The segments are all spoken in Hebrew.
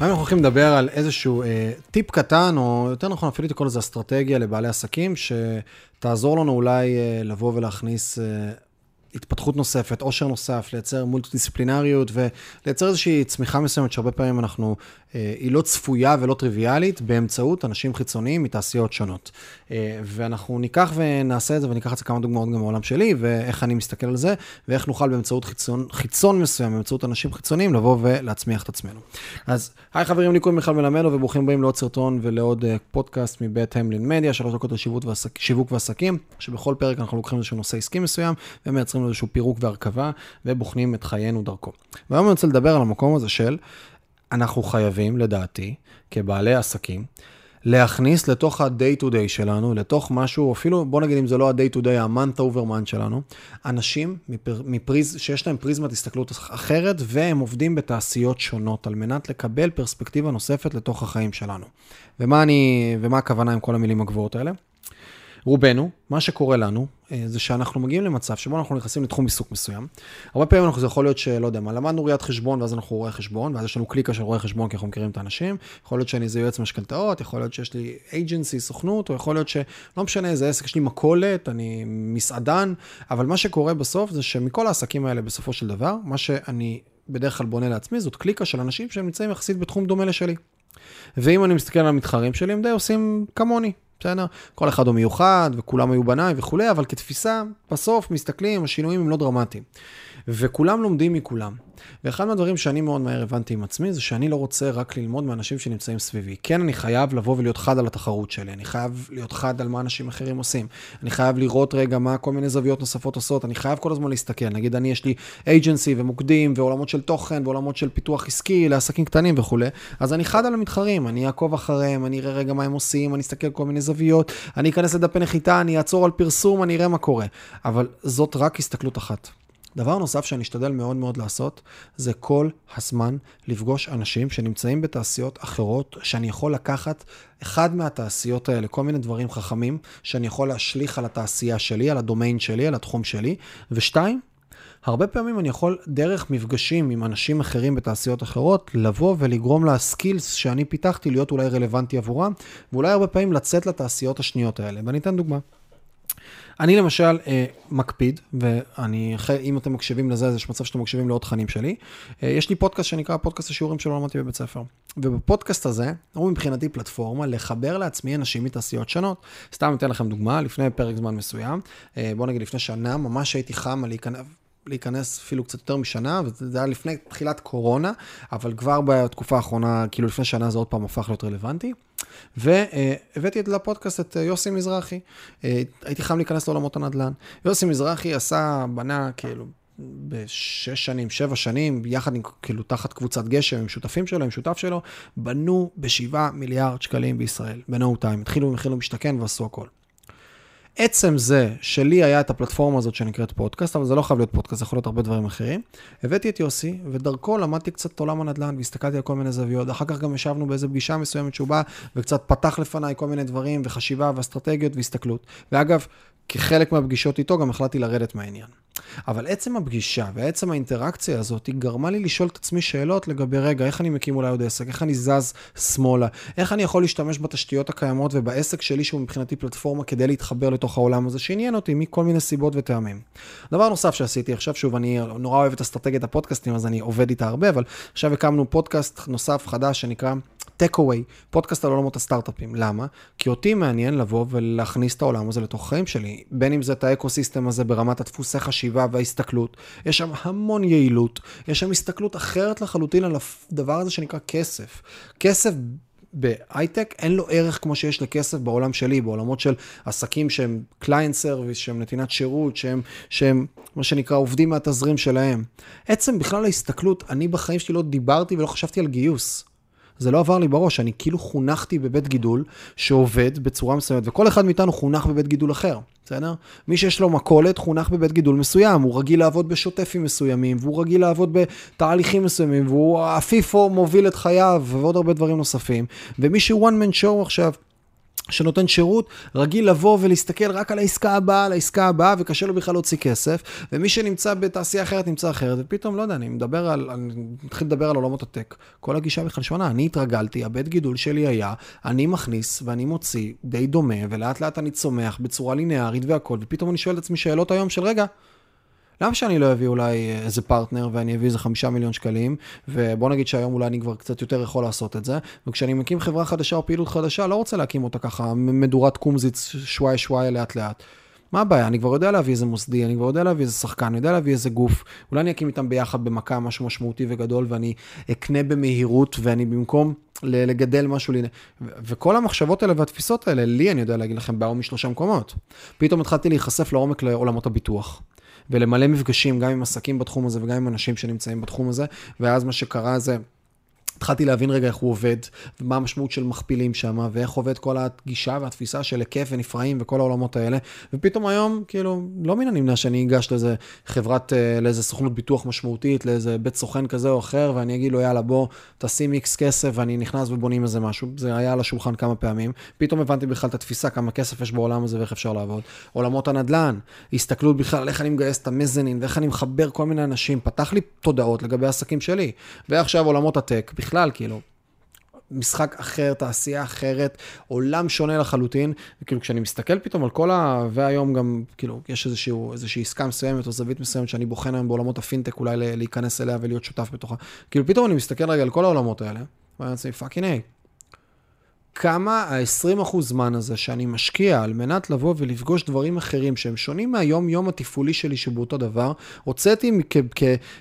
היום אנחנו הולכים לדבר על איזשהו אה, טיפ קטן, או יותר נכון אפילו לקרוא לזה אסטרטגיה לבעלי עסקים, שתעזור לנו אולי אה, לבוא ולהכניס אה, התפתחות נוספת, עושר נוסף, לייצר מולטי-דיסציפלינריות ולייצר איזושהי צמיחה מסוימת שהרבה פעמים אנחנו, אה, היא לא צפויה ולא טריוויאלית, באמצעות אנשים חיצוניים מתעשיות שונות. אה, ואנחנו ניקח ונעשה את זה וניקח את זה כמה דוגמאות גם מהעולם שלי, ואיך אני מסתכל על זה, ואיך נוכל באמצעות חיצון, חיצון מסוים, באמצעות אנשים חיצוניים, לבוא ולהצמיח את עצמנו. אז היי חברים, לי קוראים מיכל מלמדו, וברוכים הבאים לעוד סרטון ולעוד אה, פודקאסט מבית המלין מדיה, שלוש דקות לשיווק ועסקים, שבכל פרק אנחנו לוקחים איזשהו נושא עסקי מסוים, ומייצרים לו איזשהו פירוק והרכבה, ובוחנים את חיינו דרכו. והיום אני רוצה לדבר על המקום הזה של, אנחנו חייבים, לדעתי, כבעלי עסקים, להכניס לתוך ה-day to day שלנו, לתוך משהו, אפילו, בוא נגיד אם זה לא ה-day to day, ה-month over month שלנו, אנשים מפר, מפריז, שיש להם פריזמת הסתכלות אחרת, והם עובדים בתעשיות שונות, על מנת לקבל פרספקטיבה נוספת לתוך החיים שלנו. ומה אני, ומה הכוונה עם כל המילים הגבוהות האלה? רובנו, מה שקורה לנו, אה, זה שאנחנו מגיעים למצב שבו אנחנו נכנסים לתחום עיסוק מסוים. הרבה פעמים אנחנו, זה יכול להיות שלא יודע מה, למדנו ראיית חשבון ואז אנחנו רואי חשבון, ואז יש לנו קליקה של רואי חשבון כי אנחנו מכירים את האנשים. יכול להיות שאני איזה יועץ משכנתאות, יכול להיות שיש לי אייג'נסי, סוכנות, או יכול להיות שלא משנה איזה עסק, יש לי מכולת, אני מסעדן, אבל מה שקורה בסוף זה שמכל העסקים האלה בסופו של דבר, מה שאני בדרך כלל בונה לעצמי זאת קליקה של אנשים שהם נמצאים יחסית בתחום דומה לשלי. ואם אני מסתכל על המתחרים שלי, הם די עושים כמוני. בסדר? כל אחד הוא מיוחד, וכולם היו בניי וכולי, אבל כתפיסה, בסוף מסתכלים, השינויים הם לא דרמטיים. וכולם לומדים מכולם. ואחד מהדברים שאני מאוד מהר הבנתי עם עצמי, זה שאני לא רוצה רק ללמוד מאנשים שנמצאים סביבי. כן, אני חייב לבוא ולהיות חד על התחרות שלי, אני חייב להיות חד על מה אנשים אחרים עושים, אני חייב לראות רגע מה כל מיני זוויות נוספות עושות, אני חייב כל הזמן להסתכל. נגיד, אני, יש לי אייג'נסי ומוקדים ועולמות של תוכן ועולמות של פיתוח עסקי לעסקים קטנים וכולי, אז אני חד על המתחרים, אני אעקוב אחריהם, אני אראה רגע מה הם עושים, אני אסתכל כל מיני זוויות, אני אכנס לדפי נחיתה, אני אעצור על פרסום, אני אראה מה קורה. אבל זאת רק הסתכלות אחת. דבר נוסף שאני אשתדל מאוד מאוד לעשות, זה כל הזמן לפגוש אנשים שנמצאים בתעשיות אחרות, שאני יכול לקחת אחד מהתעשיות האלה, כל מיני דברים חכמים, שאני יכול להשליך על התעשייה שלי, על הדומיין שלי, על התחום שלי, ושתיים, הרבה פעמים אני יכול, דרך מפגשים עם אנשים אחרים בתעשיות אחרות, לבוא ולגרום לסקילס שאני פיתחתי להיות אולי רלוונטי עבורם, ואולי הרבה פעמים לצאת לתעשיות השניות האלה. ואני אתן דוגמה. אני למשל אה, מקפיד, ואני, אם אתם מקשיבים לזה, אז יש מצב שאתם מקשיבים לעוד תכנים שלי. אה, יש לי פודקאסט שנקרא פודקאסט השיעורים שלא למדתי בבית ספר. ובפודקאסט הזה, הוא מבחינתי פלטפורמה לחבר לעצמי אנשים מתעשיות שונות. סתם אתן לכם דוגמה, לפני פרק זמן מסוים, אה, בוא נגיד לפני שנה, ממש הייתי חם על להיכנס... להיכנס אפילו קצת יותר משנה, וזה היה לפני תחילת קורונה, אבל כבר בתקופה האחרונה, כאילו לפני שנה זה עוד פעם הפך להיות רלוונטי. והבאתי את לפודקאסט את יוסי מזרחי. הייתי חייב להיכנס לעולמות הנדל"ן. יוסי מזרחי עשה, בנה כאילו בשש שנים, שבע שנים, יחד עם, כאילו, תחת קבוצת גשם, עם שותפים שלו, עם שותף שלו, בנו בשבעה מיליארד שקלים בישראל, ב-No. התחילו במחיר למשתכן ועשו הכל. עצם זה שלי היה את הפלטפורמה הזאת שנקראת פודקאסט, אבל זה לא חייב להיות פודקאסט, זה יכול להיות הרבה דברים אחרים. הבאתי את יוסי, ודרכו למדתי קצת את עולם הנדל"ן, והסתכלתי על כל מיני זוויות. אחר כך גם ישבנו באיזו פגישה מסוימת שהוא בא, וקצת פתח לפניי כל מיני דברים, וחשיבה, ואסטרטגיות, והסתכלות. ואגב, כחלק מהפגישות איתו גם החלטתי לרדת מהעניין. אבל עצם הפגישה ועצם האינטראקציה הזאת, היא גרמה לי לשאול את עצמי שאלות לגבי, רגע, איך אני מקים אולי עוד עסק, איך אני זז שמאלה, איך אני יכול להשתמש בתשתיות הקיימות ובעסק שלי, שהוא מבחינתי פלטפורמה, כדי להתחבר לתוך העולם הזה, שעניין אותי מכל מיני סיבות וטעמים. דבר נוסף שעשיתי עכשיו, שוב, אני נורא אוהב את אסטרטגיית הפודקאסטים, אז אני עובד איתה הרבה, אבל עכשיו הקמנו פודקאסט נוסף חדש שנקרא אווי, פודקאסט על עולמות הסטארט-אפים. למה? כי אותי מעניין לבוא ולהכניס את העולם הזה לתוך החיים שלי, בין אם זה את האקו-סיסטם הזה ברמת הדפוסי חשיבה וההסתכלות, יש שם המון יעילות, יש שם הסתכלות אחרת לחלוטין על הדבר הזה שנקרא כסף. כסף בהייטק אין לו ערך כמו שיש לכסף בעולם שלי, בעולמות של עסקים שהם client service, שהם נתינת שירות, שהם, שהם מה שנקרא עובדים מהתזרים שלהם. עצם בכלל ההסתכלות, אני בחיים שלי לא דיברתי ולא חשבתי על גיוס. זה לא עבר לי בראש, אני כאילו חונכתי בבית גידול שעובד בצורה מסוימת, וכל אחד מאיתנו חונך בבית גידול אחר, בסדר? מי שיש לו מכולת חונך בבית גידול מסוים, הוא רגיל לעבוד בשוטפים מסוימים, והוא רגיל לעבוד בתהליכים מסוימים, והוא על פיו מוביל את חייו, ועוד הרבה דברים נוספים. ומי שהוא one man show עכשיו, שנותן שירות, רגיל לבוא ולהסתכל רק על העסקה הבאה, על העסקה הבאה, וקשה לו בכלל להוציא כסף, ומי שנמצא בתעשייה אחרת נמצא אחרת, ופתאום, לא יודע, אני מדבר על, אני מתחיל לדבר על עולמות הטק. כל הגישה בכלל שונה, אני התרגלתי, הבית גידול שלי היה, אני מכניס ואני מוציא די דומה, ולאט לאט אני צומח בצורה ליניארית והכל, ופתאום אני שואל את עצמי שאלות היום של רגע, למה שאני לא אביא אולי איזה פרטנר ואני אביא איזה חמישה מיליון שקלים, ובוא נגיד שהיום אולי אני כבר קצת יותר יכול לעשות את זה, וכשאני מקים חברה חדשה או פעילות חדשה, לא רוצה להקים אותה ככה מדורת קומזיץ שוואי שוואי לאט לאט. מה הבעיה? אני כבר יודע להביא איזה מוסדי, אני כבר יודע להביא איזה שחקן, אני יודע להביא איזה גוף. אולי אני אקים איתם ביחד במכה משהו משמעותי וגדול, ואני אקנה במהירות, ואני במקום לגדל משהו. וכל המחשבות האלה והתפיסות האלה, לי, אני יודע להגיד לכם, באו משלושה מקומות. פתאום התחלתי להיחשף לעומק לעולמות הביטוח. ולמלא מפגשים גם עם עסקים בתחום הזה וגם עם אנשים שנמצאים בתחום הזה, ואז מה שקרה זה... התחלתי להבין רגע איך הוא עובד, ומה המשמעות של מכפילים שם, ואיך עובד כל הגישה והתפיסה של היקף ונפרעים וכל העולמות האלה. ופתאום היום, כאילו, לא מן הנמנע שאני אגש לאיזה חברת, אה, לאיזה סוכנות ביטוח משמעותית, לאיזה בית סוכן כזה או אחר, ואני אגיד לו, יאללה, בוא, תשים איקס כסף, ואני נכנס ובונים איזה משהו. זה היה על השולחן כמה פעמים. פתאום הבנתי בכלל את התפיסה, כמה כסף יש בעולם הזה ואיך אפשר לעבוד. עולמות הנדל"ן, הסתכלות בכלל על איך אני מגייס את ה mezzanine, בכלל, כאילו, משחק אחר, תעשייה אחרת, עולם שונה לחלוטין, וכאילו כשאני מסתכל פתאום על כל ה... והיום גם, כאילו, יש איזשהו, איזושהי עסקה מסוימת או זווית מסוימת שאני בוחן היום בעולמות הפינטק, אולי להיכנס אליה ולהיות שותף בתוכה. כאילו פתאום אני מסתכל רגע על כל העולמות האלה, ואני אומר fucking hey, כמה ה-20% זמן הזה שאני משקיע על מנת לבוא ולפגוש דברים אחרים שהם שונים מהיום-יום התפעולי שלי שבאותו דבר, הוצאתי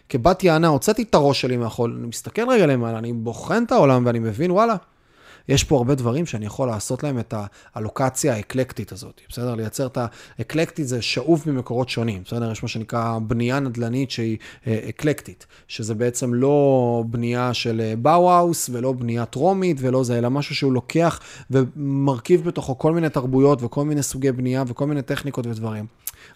כבת יענה, הוצאתי את הראש שלי מהחול, אני מסתכל רגע למעלה, אני בוחן את העולם ואני מבין, וואלה, יש פה הרבה דברים שאני יכול לעשות להם את האלוקציה האקלקטית הזאת, בסדר? לייצר את האקלקטית זה שאוב ממקורות שונים, בסדר? יש מה שנקרא בנייה נדל"נית שהיא אה, אקלקטית, שזה בעצם לא בנייה של באו-האוס ולא בנייה טרומית ולא זה, אלא משהו שהוא לוקח ומרכיב בתוכו כל מיני תרבויות וכל מיני סוגי בנייה וכל מיני טכניקות ודברים.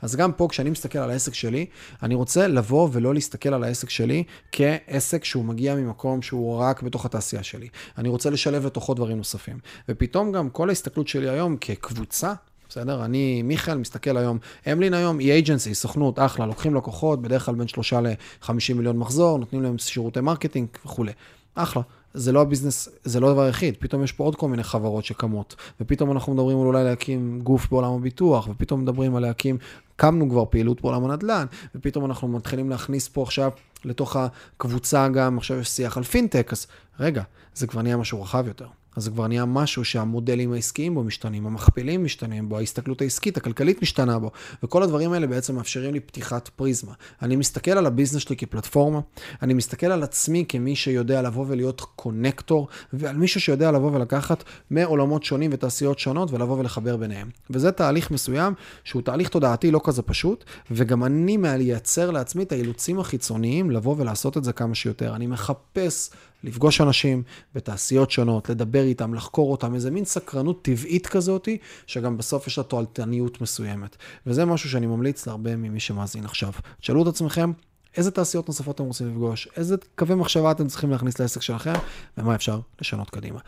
אז גם פה, כשאני מסתכל על העסק שלי, אני רוצה לבוא ולא להסתכל על העסק שלי כעסק שהוא מגיע ממקום שהוא רק בתוך התעשייה שלי. אני רוצה לשלב לתוכו דברים נוספים. ופתאום גם כל ההסתכלות שלי היום כקבוצה, בסדר? אני, מיכאל, מסתכל היום, אמלין היום היא agency, סוכנות, אחלה, לוקחים לקוחות, בדרך כלל בין שלושה ל-50 מיליון מחזור, נותנים להם שירותי marketing וכולי. אחלה. זה לא הביזנס, זה לא הדבר היחיד, פתאום יש פה עוד כל מיני חברות שקמות, ופתאום אנחנו מדברים על אולי להקים גוף בעולם הביטוח, ופתאום מדברים על להקים, קמנו כבר פעילות בעולם הנדל"ן, ופתאום אנחנו מתחילים להכניס פה עכשיו לתוך הקבוצה גם, עכשיו יש שיח על פינטק, אז רגע, זה כבר נהיה משהו רחב יותר. אז זה כבר נהיה משהו שהמודלים העסקיים בו משתנים, המכפילים משתנים בו, ההסתכלות העסקית, הכלכלית משתנה בו, וכל הדברים האלה בעצם מאפשרים לי פתיחת פריזמה. אני מסתכל על הביזנס שלי כפלטפורמה, אני מסתכל על עצמי כמי שיודע לבוא ולהיות קונקטור, ועל מישהו שיודע לבוא ולקחת מעולמות שונים ותעשיות שונות ולבוא ולחבר ביניהם. וזה תהליך מסוים שהוא תהליך תודעתי לא כזה פשוט, וגם אני מייצר לעצמי את האילוצים החיצוניים לבוא ולעשות את זה כמה שיותר. אני מחפש לפגוש אנשים בתעשיות שונות, לדבר איתם, לחקור אותם, איזה מין סקרנות טבעית כזאתי, שגם בסוף יש לה תועלתניות מסוימת. וזה משהו שאני ממליץ להרבה ממי שמאזין עכשיו. תשאלו את עצמכם, איזה תעשיות נוספות אתם רוצים לפגוש, איזה קווי מחשבה אתם צריכים להכניס לעסק שלכם, ומה אפשר לשנות קדימה.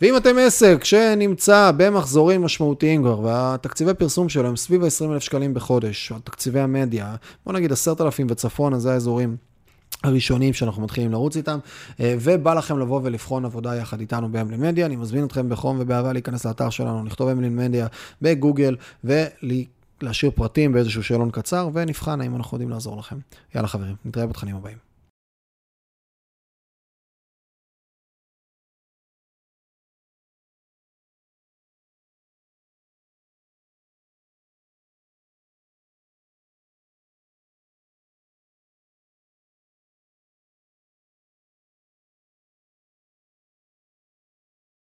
ואם אתם עסק שנמצא במחזורים משמעותיים כבר, והתקציבי פרסום שלו הם סביב ה-20,000 שקלים בחודש, או תקציבי המדיה, בוא נגיד 10,000 וצפון, אז זה האזורים. הראשונים שאנחנו מתחילים לרוץ איתם, אה, ובא לכם לבוא ולבחון עבודה יחד איתנו באמלין מדיה, אני מזמין אתכם בחום ובאהבה להיכנס לאתר שלנו, לכתוב אמלין מדיה בגוגל, ולהשאיר פרטים באיזשהו שאלון קצר, ונבחן האם אנחנו יודעים לעזור לכם. יאללה חברים, נתראה בתכנים הבאים.